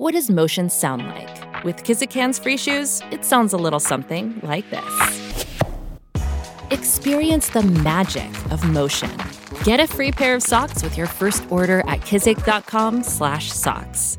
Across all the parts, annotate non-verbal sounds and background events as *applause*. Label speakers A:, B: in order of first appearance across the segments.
A: What does motion sound like? With Kizik hands free shoes, it sounds a little something like this. Experience the magic of motion. Get a free pair of socks with your first order at kizik.com/socks.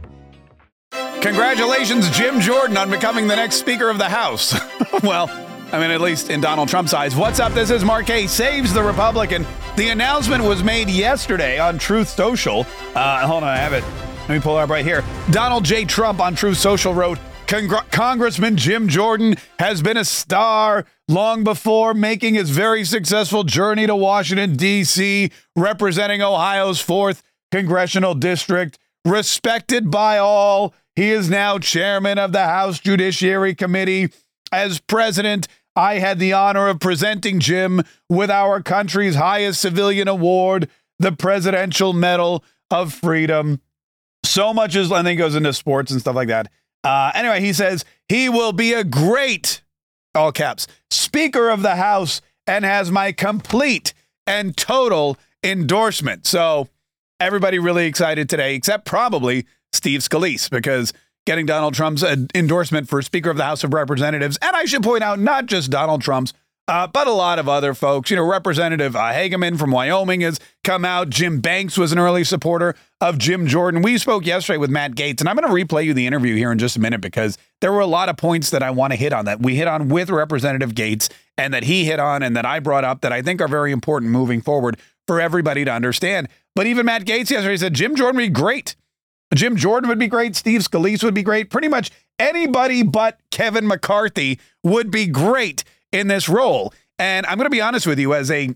B: Congratulations, Jim Jordan, on becoming the next Speaker of the House. *laughs* well, I mean, at least in Donald Trump's eyes. What's up? This is Mark Kaye Saves the Republican. The announcement was made yesterday on Truth Social. Uh, hold on, I have it. Let me pull it up right here. Donald J. Trump on Truth Social wrote, Congr- Congressman Jim Jordan has been a star long before making his very successful journey to Washington, D.C., representing Ohio's 4th Congressional District. Respected by all, he is now chairman of the House Judiciary Committee. As president, I had the honor of presenting Jim with our country's highest civilian award, the Presidential Medal of Freedom. So much as I think goes into sports and stuff like that. Uh, anyway, he says he will be a great, all caps, Speaker of the House and has my complete and total endorsement. So everybody really excited today, except probably Steve Scalise, because getting Donald Trump's endorsement for Speaker of the House of Representatives, and I should point out, not just Donald Trump's, uh, but a lot of other folks. You know, Representative uh, Hageman from Wyoming has come out. Jim Banks was an early supporter of Jim Jordan. We spoke yesterday with Matt Gaetz, and I'm going to replay you the interview here in just a minute because there were a lot of points that I want to hit on that we hit on with Representative Gaetz and that he hit on and that I brought up that I think are very important moving forward for everybody to understand. But even Matt Gaetz yesterday said Jim Jordan would be great. Jim Jordan would be great. Steve Scalise would be great. Pretty much anybody but Kevin McCarthy would be great in this role. And I'm going to be honest with you, as a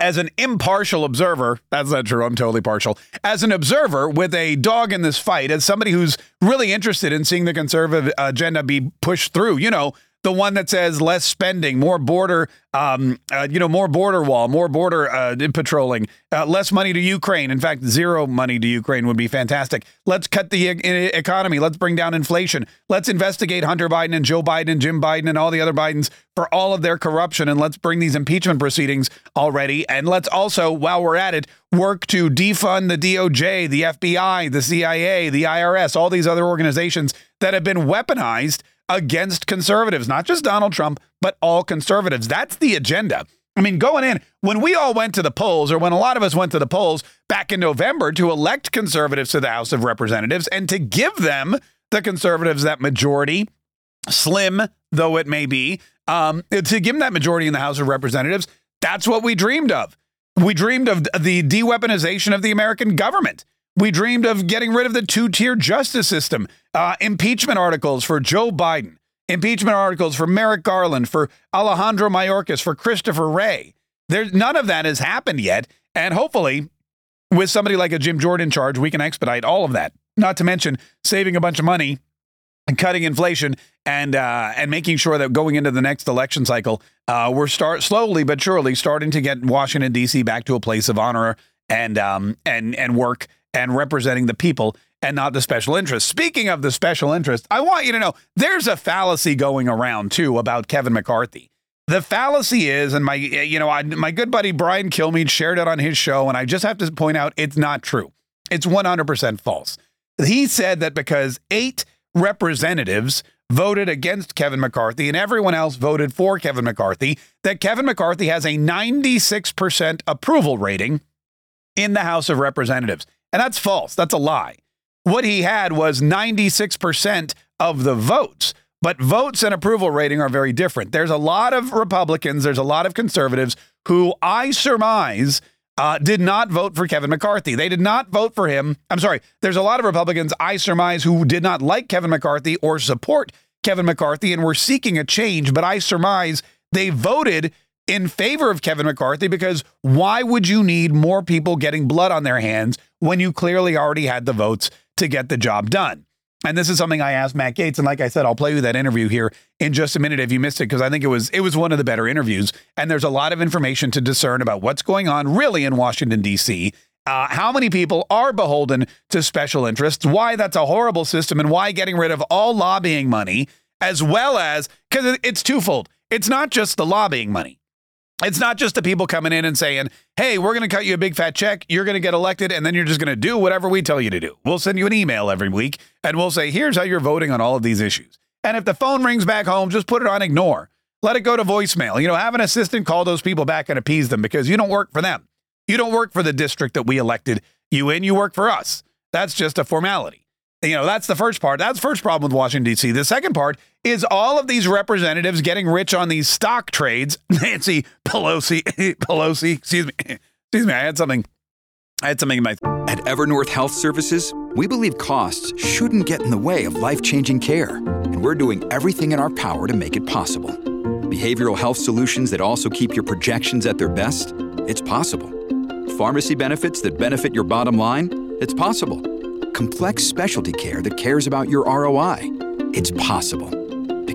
B: as an impartial observer, that's not true. I'm totally partial. As an observer with a dog in this fight, as somebody who's really interested in seeing the conservative agenda be pushed through, you know, the one that says less spending, more border, um, uh, you know, more border wall, more border uh, patrolling, uh, less money to Ukraine. In fact, zero money to Ukraine would be fantastic. Let's cut the e- economy. Let's bring down inflation. Let's investigate Hunter Biden and Joe Biden and Jim Biden and all the other Bidens for all of their corruption. And let's bring these impeachment proceedings already. And let's also, while we're at it, work to defund the DOJ, the FBI, the CIA, the IRS, all these other organizations that have been weaponized against conservatives, not just Donald Trump, but all conservatives. That's the agenda. I mean, going in, when we all went to the polls, or when a lot of us went to the polls back in November to elect conservatives to the House of Representatives and to give them, the conservatives, that majority, slim though it may be, um, to give them that majority in the House of Representatives, that's what we dreamed of. We dreamed of the de weaponization of the American government. We dreamed of getting rid of the two tier justice system, uh, impeachment articles for Joe Biden, impeachment articles for Merrick Garland, for Alejandro Mayorkas, for Christopher Wray. There's none of that has happened yet. And hopefully, with somebody like a Jim Jordan charge, we can expedite all of that. Not to mention saving a bunch of money and cutting inflation and uh, and making sure that going into the next election cycle, uh, we're start slowly but surely starting to get Washington D.C. back to a place of honor and um, and and work and representing the people and not the special interest. Speaking of the special interest, I want you to know there's a fallacy going around too about Kevin McCarthy. The fallacy is, and my you know I, my good buddy Brian Kilmeade shared it on his show, and I just have to point out it's not true. It's 100% false. He said that because eight representatives voted against Kevin McCarthy and everyone else voted for Kevin McCarthy, that Kevin McCarthy has a 96% approval rating in the House of Representatives. And that's false. That's a lie. What he had was 96% of the votes. But votes and approval rating are very different. There's a lot of Republicans, there's a lot of conservatives who I surmise uh, did not vote for Kevin McCarthy. They did not vote for him. I'm sorry. There's a lot of Republicans I surmise who did not like Kevin McCarthy or support Kevin McCarthy and were seeking a change, but I surmise they voted in favor of Kevin McCarthy because why would you need more people getting blood on their hands when you clearly already had the votes to get the job done? And this is something I asked Matt Gaetz, and like I said, I'll play you that interview here in just a minute if you missed it, because I think it was it was one of the better interviews. And there's a lot of information to discern about what's going on really in Washington D.C. Uh, how many people are beholden to special interests? Why that's a horrible system, and why getting rid of all lobbying money, as well as because it's twofold. It's not just the lobbying money. It's not just the people coming in and saying, hey, we're going to cut you a big fat check. You're going to get elected, and then you're just going to do whatever we tell you to do. We'll send you an email every week, and we'll say, here's how you're voting on all of these issues. And if the phone rings back home, just put it on ignore. Let it go to voicemail. You know, have an assistant call those people back and appease them because you don't work for them. You don't work for the district that we elected you in. You work for us. That's just a formality. You know, that's the first part. That's the first problem with Washington, D.C. The second part is all of these representatives getting rich on these stock trades. *laughs* Nancy Pelosi, *laughs* Pelosi, excuse me, *laughs* excuse me, I had something, I had something in my.
C: At Evernorth Health Services, we believe costs shouldn't get in the way of life changing care. And we're doing everything in our power to make it possible. Behavioral health solutions that also keep your projections at their best? It's possible. Pharmacy benefits that benefit your bottom line? It's possible complex specialty care that cares about your ROI. It's possible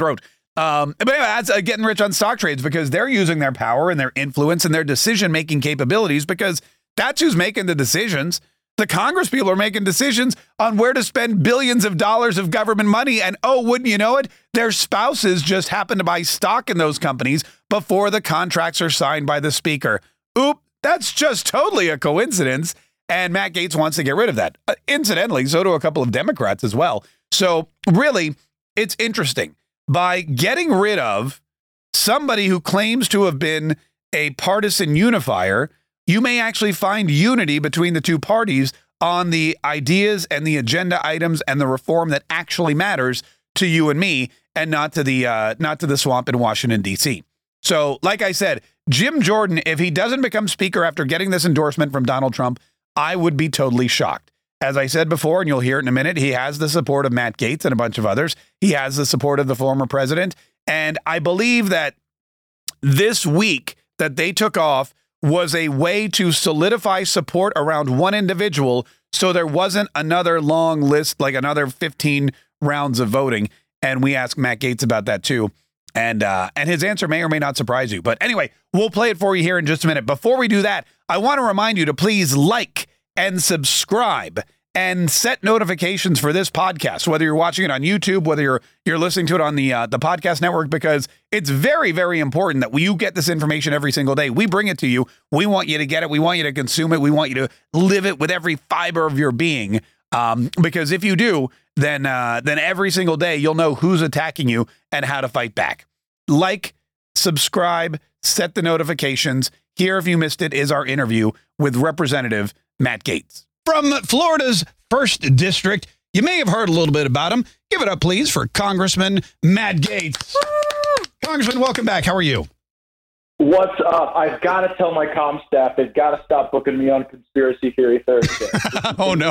B: throat. Um, but anyway, that's uh, getting rich on stock trades because they're using their power and their influence and their decision making capabilities because that's who's making the decisions. The Congress people are making decisions on where to spend billions of dollars of government money. And oh, wouldn't you know it? Their spouses just happen to buy stock in those companies before the contracts are signed by the speaker. Oop, that's just totally a coincidence. And Matt Gaetz wants to get rid of that. Uh, incidentally, so do a couple of Democrats as well. So, really, it's interesting by getting rid of somebody who claims to have been a partisan unifier, you may actually find unity between the two parties on the ideas and the agenda items and the reform that actually matters to you and me and not to the uh, not to the swamp in Washington D.C. So, like I said, Jim Jordan, if he doesn't become speaker after getting this endorsement from Donald Trump, I would be totally shocked. As I said before, and you'll hear it in a minute, he has the support of Matt Gaetz and a bunch of others. He has the support of the former president. And I believe that this week that they took off was a way to solidify support around one individual so there wasn't another long list, like another 15 rounds of voting. And we asked Matt Gaetz about that too. And uh, and his answer may or may not surprise you. But anyway, we'll play it for you here in just a minute. Before we do that, I want to remind you to please like and subscribe and set notifications for this podcast, whether you're watching it on YouTube, whether you're you're listening to it on the uh, the podcast network, because it's very very important that you get this information every single day. We bring it to you. We want you to get it. We want you to consume it. We want you to live it with every fiber of your being. Um, because if you do, then uh, then every single day you'll know who's attacking you and how to fight back. Like, subscribe, set the notifications. Here, if you missed it, is our interview with Representative Matt Gaetz. From Florida's first district, you may have heard a little bit about him. Give it up, please, for Congressman Matt Gaetz. Congressman, welcome back. How are you?
D: What's up? I've got to tell my com staff they've got to stop booking me on Conspiracy Theory Thursday. *laughs*
B: oh, no.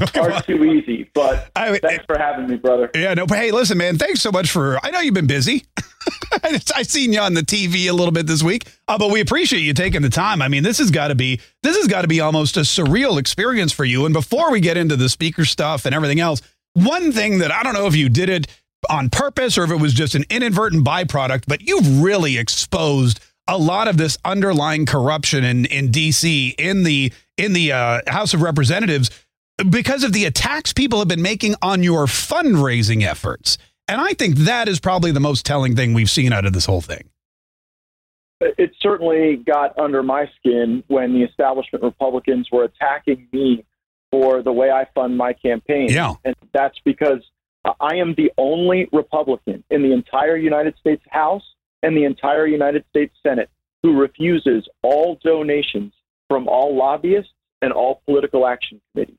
B: *laughs*
D: are too easy. But I, thanks for having me, brother.
B: Yeah, no, but hey, listen, man, thanks so much for. I know you've been busy. *laughs* I've seen you on the TV a little bit this week, uh, but we appreciate you taking the time. I mean, this has got to be this has got to be almost a surreal experience for you. And before we get into the speaker stuff and everything else, one thing that I don't know if you did it on purpose or if it was just an inadvertent byproduct, but you've really exposed a lot of this underlying corruption in in DC in the in the uh, House of Representatives because of the attacks people have been making on your fundraising efforts. And I think that is probably the most telling thing we've seen out of this whole thing.
D: It certainly got under my skin when the establishment Republicans were attacking me for the way I fund my campaign.
B: Yeah.
D: And that's because I am the only Republican in the entire United States House and the entire United States Senate who refuses all donations from all lobbyists and all political action committees.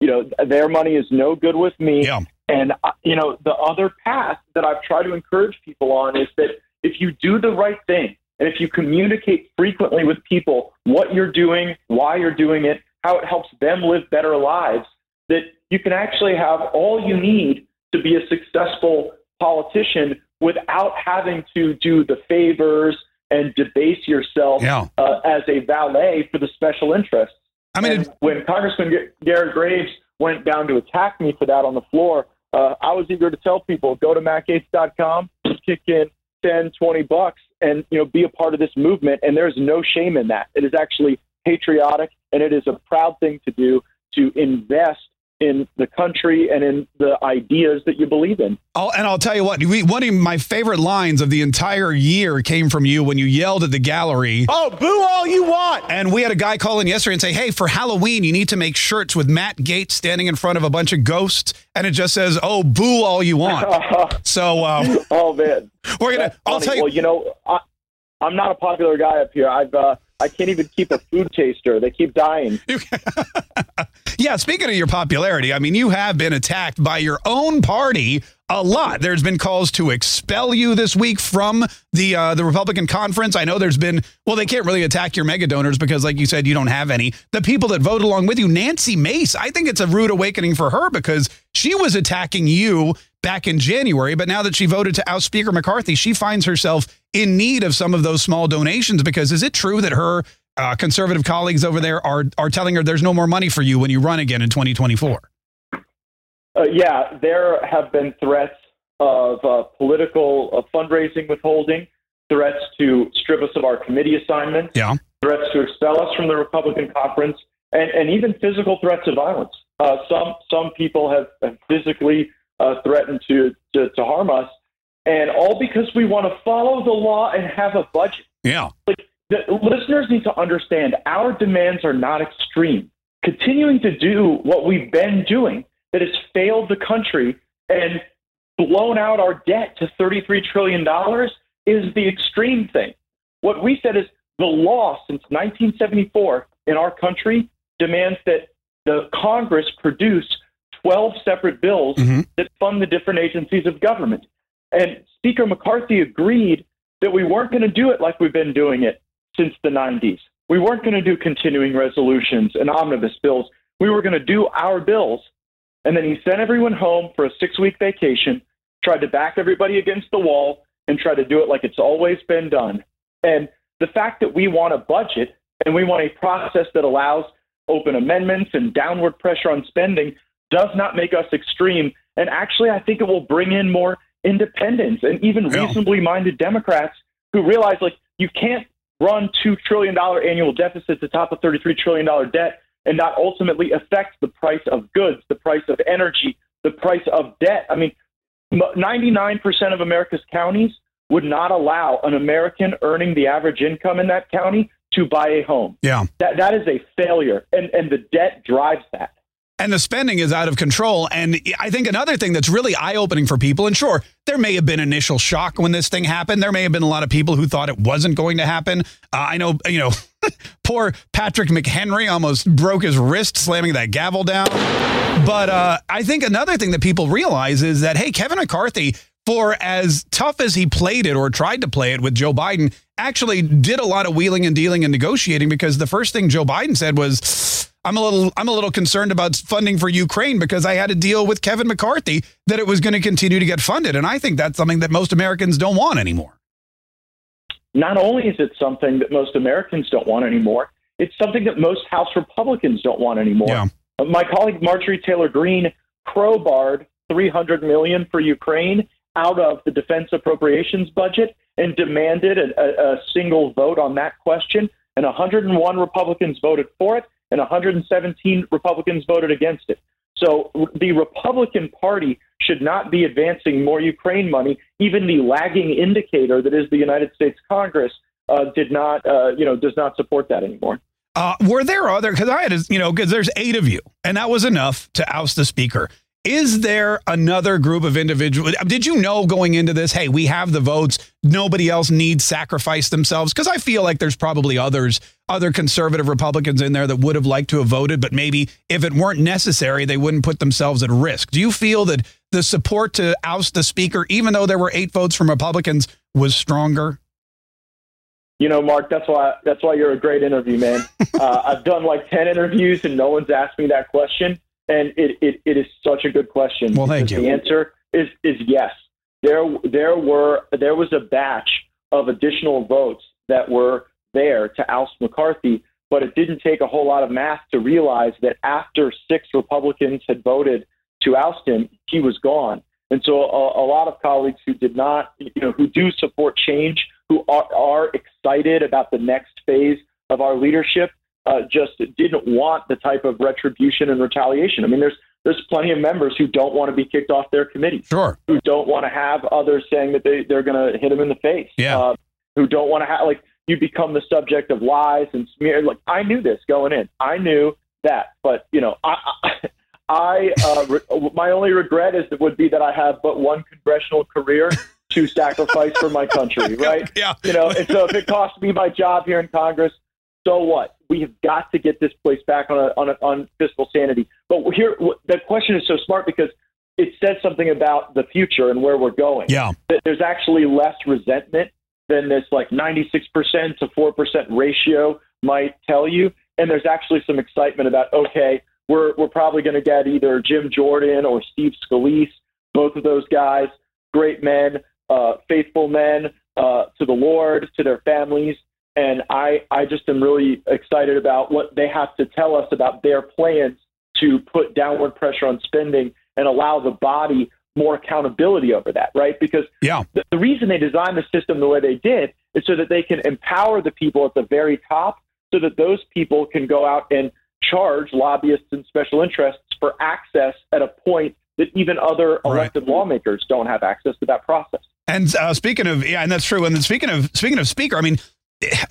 D: You know, their money is no good with me.
B: Yeah.
D: And, uh, you know, the other path that I've tried to encourage people on is that if you do the right thing and if you communicate frequently with people what you're doing, why you're doing it, how it helps them live better lives, that you can actually have all you need to be a successful politician without having to do the favors and debase yourself
B: Yeah.
D: uh, as a valet for the special interests.
B: I mean, it,
D: when Congressman Garrett Graves went down to attack me for that on the floor, uh, I was eager to tell people go to MattGaetz.com, kick in 10, 20 bucks, and you know be a part of this movement. And there's no shame in that. It is actually patriotic, and it is a proud thing to do to invest in the country and in the ideas that you believe in.
B: I'll, and I'll tell you what, we, one of my favorite lines of the entire year came from you when you yelled at the gallery.
E: Oh, boo all you want.
B: And we had a guy call in yesterday and say, hey, for Halloween, you need to make shirts with Matt Gaetz standing in front of a bunch of ghosts. And it just says, oh, boo all you want. *laughs* so um,
D: oh man,
B: we're going to,
D: That's
B: I'll
D: funny.
B: tell you.
D: Well, you know, I, I'm not a popular guy up here. I've uh, I can't even keep a food taster. They keep dying. *laughs*
B: Yeah, speaking of your popularity, I mean, you have been attacked by your own party a lot. There's been calls to expel you this week from the uh, the Republican conference. I know there's been well, they can't really attack your mega donors because, like you said, you don't have any. The people that vote along with you, Nancy Mace, I think it's a rude awakening for her because she was attacking you back in January, but now that she voted to oust Speaker McCarthy, she finds herself in need of some of those small donations. Because is it true that her uh, conservative colleagues over there are are telling her there's no more money for you when you run again in 2024.
D: Uh, yeah, there have been threats of uh, political uh, fundraising withholding, threats to strip us of our committee assignments,
B: Yeah.
D: threats to expel us from the Republican conference, and, and even physical threats of violence. Uh, some some people have, have physically uh, threatened to, to to harm us, and all because we want to follow the law and have a budget.
B: Yeah.
D: like the listeners need to understand our demands are not extreme. Continuing to do what we've been doing that has failed the country and blown out our debt to $33 trillion is the extreme thing. What we said is the law since 1974 in our country demands that the Congress produce 12 separate bills
B: Mhm.
D: that fund the different agencies of government. And Speaker McCarthy agreed that we weren't going to do it like we've been doing it since the 90s. We weren't going to do continuing resolutions and omnibus bills. We were going to do our bills. And then he sent everyone home for a six week vacation, tried to back everybody against the wall, and tried to do it like it's always been done. And the fact that we want a budget and we want a process that allows open amendments and downward pressure on spending does not make us extreme. And actually, I think it will bring in more independents and even
B: Yeah.
D: reasonably minded Democrats who realize like you can't run $2 trillion annual deficits atop a $33 trillion debt and not ultimately affect the price of goods, the price of energy, the price of debt. I mean, 99% of America's counties would not allow an American earning the average income in that county to buy a home.
B: Yeah.
D: That, that is a failure, and, and the debt drives that.
B: And the spending is out of control. And I think another thing that's really eye opening for people, and sure, there may have been initial shock when this thing happened. There may have been a lot of people who thought it wasn't going to happen. Uh, I know, you know, *laughs* poor Patrick McHenry almost broke his wrist slamming that gavel down. But uh, I think another thing that people realize is that, hey, Kevin McCarthy, for as tough as he played it or tried to play it with Joe Biden, actually did a lot of wheeling and dealing and negotiating because the first thing Joe Biden said was, I'm a little I'm a little concerned about funding for Ukraine because I had a deal with Kevin McCarthy that it was going to continue to get funded. And I think that's something that most Americans don't want anymore.
D: Not only is it something that most Americans don't want anymore, it's something that most House Republicans don't want anymore.
B: Yeah.
D: Uh, My colleague Marjorie Taylor Greene crowbarred 300 million for Ukraine out of the defense appropriations budget and demanded a, a, a single vote on that question. And 101 Republicans voted for it, and 117 Republicans voted against it. So the Republican Party should not be advancing more Ukraine money. Even the lagging indicator that is the United States Congress uh, did not, uh, you know, does not support that anymore.
B: Uh, were there other because I had, you know, because there's eight of you, and that was enough to oust the speaker. Is there another group of individuals? Did you know going into this, hey, we have the votes, nobody else needs sacrifice themselves? Because I feel like there's probably others, other conservative Republicans in there that would have liked to have voted, but maybe if it weren't necessary, they wouldn't put themselves at risk. Do you feel that the support to oust the speaker, even though there were eight votes from Republicans, was stronger?
D: You know, Mark, that's why that's why you're a great interview man. *laughs* uh, I've done like ten interviews, and no one's asked me that question and it, it, it is such a good question.
B: Well, thank you.
D: The answer is is yes. There there were there was a batch of additional votes that were there to oust McCarthy, but it didn't take a whole lot of math to realize that after six Republicans had voted to oust him, he was gone. And so a, a lot of colleagues who did not, you know, who do support change, who are, are excited about the next phase of our leadership, uh, just didn't want the type of retribution and retaliation. I mean, there's there's plenty of members who don't want to be kicked off their committee.
B: Sure.
D: Who don't want to have others saying that they they're going to hit them in the face.
B: Yeah. Uh,
D: who don't want to have like you become the subject of lies and smear. Like I knew this going in. I knew that, but you know, I. I uh, re- my only regret is that would be that I have but one congressional career to sacrifice for my country, *laughs* right?
B: Yeah.
D: You know, and so if it costs me my job here in Congress, so what? We have got to get this place back on a, on, a, on fiscal sanity. But here, the question is so smart because it says something about the future and where we're going.
B: Yeah, That
D: there's actually less resentment than this like 96% to 4% ratio might tell you, and there's actually some excitement about okay, we're we're probably going to get either Jim Jordan or Steve Scalise, both of those guys, great men, uh, faithful men uh, to the Lord, to their families, and I, I just am really excited about what they have to tell us about their plans to put downward pressure on spending and allow the body more accountability over that, right? Because
B: yeah.
D: the, the reason they designed the system the way they did is so that they can empower the people at the very top so that those people can go out and charge lobbyists and special interests for access at a point that even other elected right. lawmakers don't have access to that process.
B: And uh, speaking of yeah, and that's true. And speaking of speaking of speaker, I mean,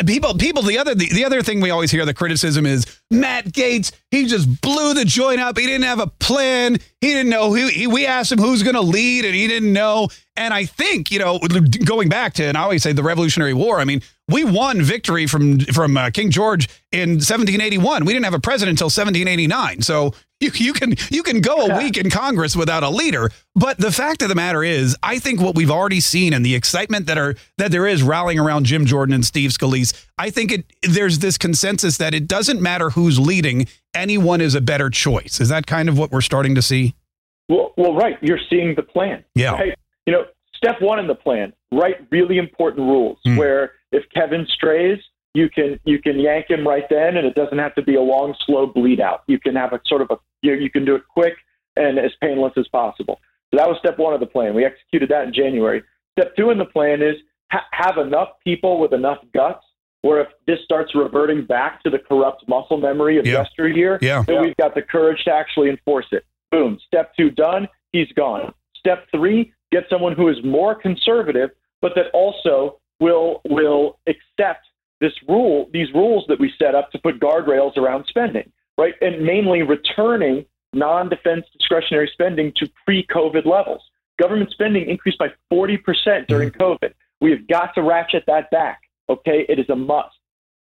B: people people the other the, the other thing we always hear the criticism is Matt Gaetz he just blew the joint up. He didn't have a plan. He didn't know he, he we asked him who's going to lead and he didn't know. And I think you know going back to and I always say the Revolutionary War I mean we won victory from from uh, King George in 1781 we didn't have a president until 1789 so you, you can you can go a week in Congress without a leader. But the fact of the matter is, I think what we've already seen and the excitement that are that there is rallying around Jim Jordan and Steve Scalise, I think it there's this consensus that it doesn't matter who's leading, anyone is a better choice. Is that kind of what we're starting to see?
D: Well, well, right. You're seeing the plan.
B: Yeah.
D: Hey, you know, step one in the plan: write really important rules mm. where if Kevin strays, you can you can yank him right then, and it doesn't have to be a long, slow bleed out. You can have a sort of a you, you can do it quick and as painless as possible. So that was step one of the plan. We executed that in January. Step two in the plan is ha- have enough people with enough guts where if this starts reverting back to the corrupt muscle memory of
B: yeah.
D: yesteryear,
B: yeah.
D: then we've got the courage to actually enforce it. Boom. Step two done. He's gone. Step three, get someone who is more conservative, but that also will will accept this rule, these rules that we set up to put guardrails around spending right? And mainly returning non defense discretionary spending to pre COVID levels. Government spending increased by 40% during mm-hmm. COVID. We have got to ratchet that back. Okay. It is a must.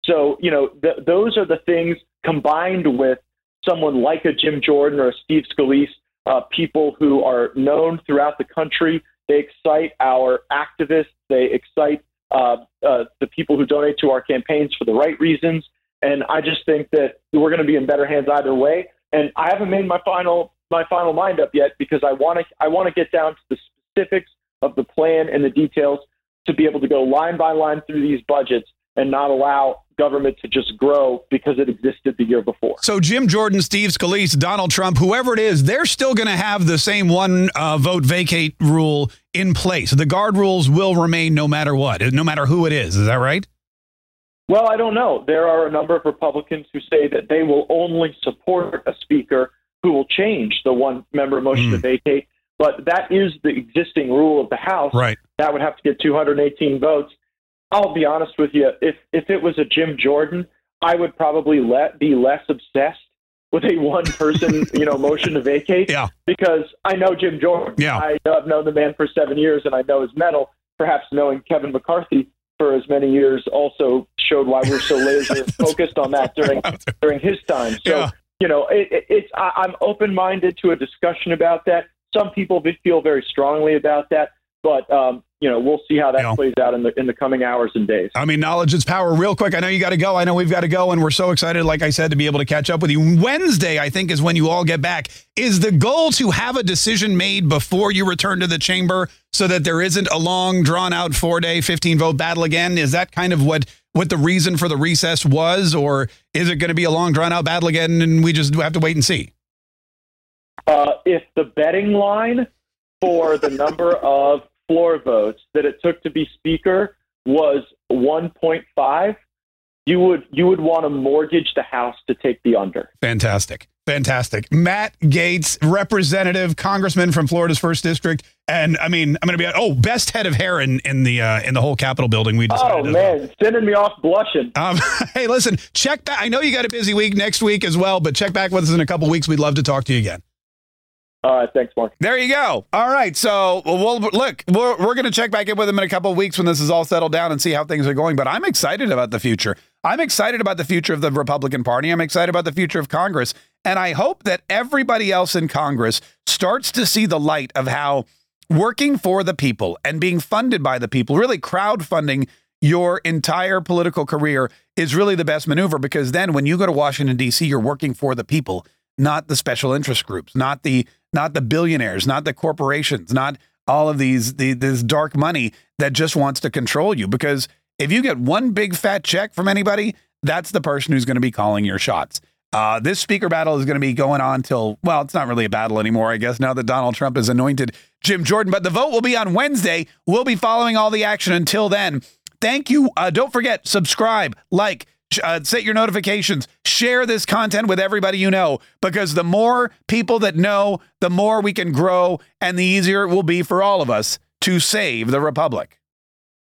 D: So, you know, th- those are the things combined with someone like a Jim Jordan or a Steve Scalise, uh, people who are known throughout the country. They excite our activists. They excite uh, uh, the people who donate to our campaigns for the right reasons. And I just think that we're going to be in better hands either way. And I haven't made my final my final mind up yet because I want to I want to get down to the specifics of the plan and the details to be able to go line by line through these budgets and not allow government to just grow because it existed the year before.
B: So Jim Jordan, Steve Scalise, Donald Trump, whoever it is, they're still going to have the same one uh, vote vacate rule in place. The guard rules will remain no matter what, no matter who it is. Is that right?
D: Well, I don't know. There are a number of Republicans who say that they will only support a speaker who will change the one member motion mm. to hmm. vacate. But that is the existing rule of the House.
B: Right.
D: That would have to get 218 votes. I'll be honest with you. If if it was a Jim Jordan, I would probably let be less obsessed with a one person, *laughs* you know, motion to vacate.
B: Yeah.
D: Because I know Jim Jordan.
B: Yeah.
D: I, I've known the man for seven years and I know his mettle. Perhaps knowing Kevin McCarthy for as many years also showed why we're so laser *laughs* focused on that during *laughs* during his time. So
B: Yeah.
D: you know, it, it, it's I, I'm open minded to a discussion about that. Some people feel very strongly about that, but um, you know, we'll see how that plays out in the in the coming hours and days.
B: I mean, knowledge is power. Real quick, I know you got to go. I know we've got to go, and we're so excited, like I said, to be able to catch up with you. Wednesday, I think, is when you all get back. Is the goal to have a decision made before you return to the chamber so that there isn't a long, drawn out four day, 15 vote battle again? Is that kind of what, what the reason for the recess was? Or is it going to be a long, drawn out battle again and we just have to wait and see?
D: uh, if the betting line for the number of floor votes that it took to be speaker was 1.5, you would you would want to mortgage the house to take the under.
B: Fantastic. Fantastic. Matt Gaetz, representative, congressman from Florida's first district. And I mean, I'm going to be, oh, best head of hair in, in the, uh, in the whole Capitol building. We just
D: Oh
B: decided. as well.
D: man, sending me off blushing.
B: Um, *laughs* hey, listen, check back. I know you got a busy week next week as well, but check back with us in a couple weeks. We'd love to talk to you again.
D: All right, thanks, Mark.
B: There you go. All right. So, well, look, we're, we're going to check back in with him in a couple of weeks when this is all settled down and see how things are going. But I'm excited about the future. I'm excited about the future of the Republican Party. I'm excited about the future of Congress. And I hope that everybody else in Congress starts to see the light of how working for the people and being funded by the people, really crowdfunding your entire political career is really the best maneuver because then when you go to Washington D.C., you're working for the people, not the special interest groups, not the not the billionaires, not the corporations, not all of these the this dark money that just wants to control you because if you get one big fat check from anybody, that's the person who's going to be calling your shots. Uh, this speaker battle is going to be going on till, well, it's not really a battle anymore, I guess, now that Donald Trump has anointed Jim Jordan. But the vote will be on Wednesday. We'll be following all the action until then. Thank you. Uh, don't forget, subscribe, like, uh, set your notifications, share this content with everybody you know, because the more people that know, the more we can grow, and the easier it will be for all of us to save the Republic.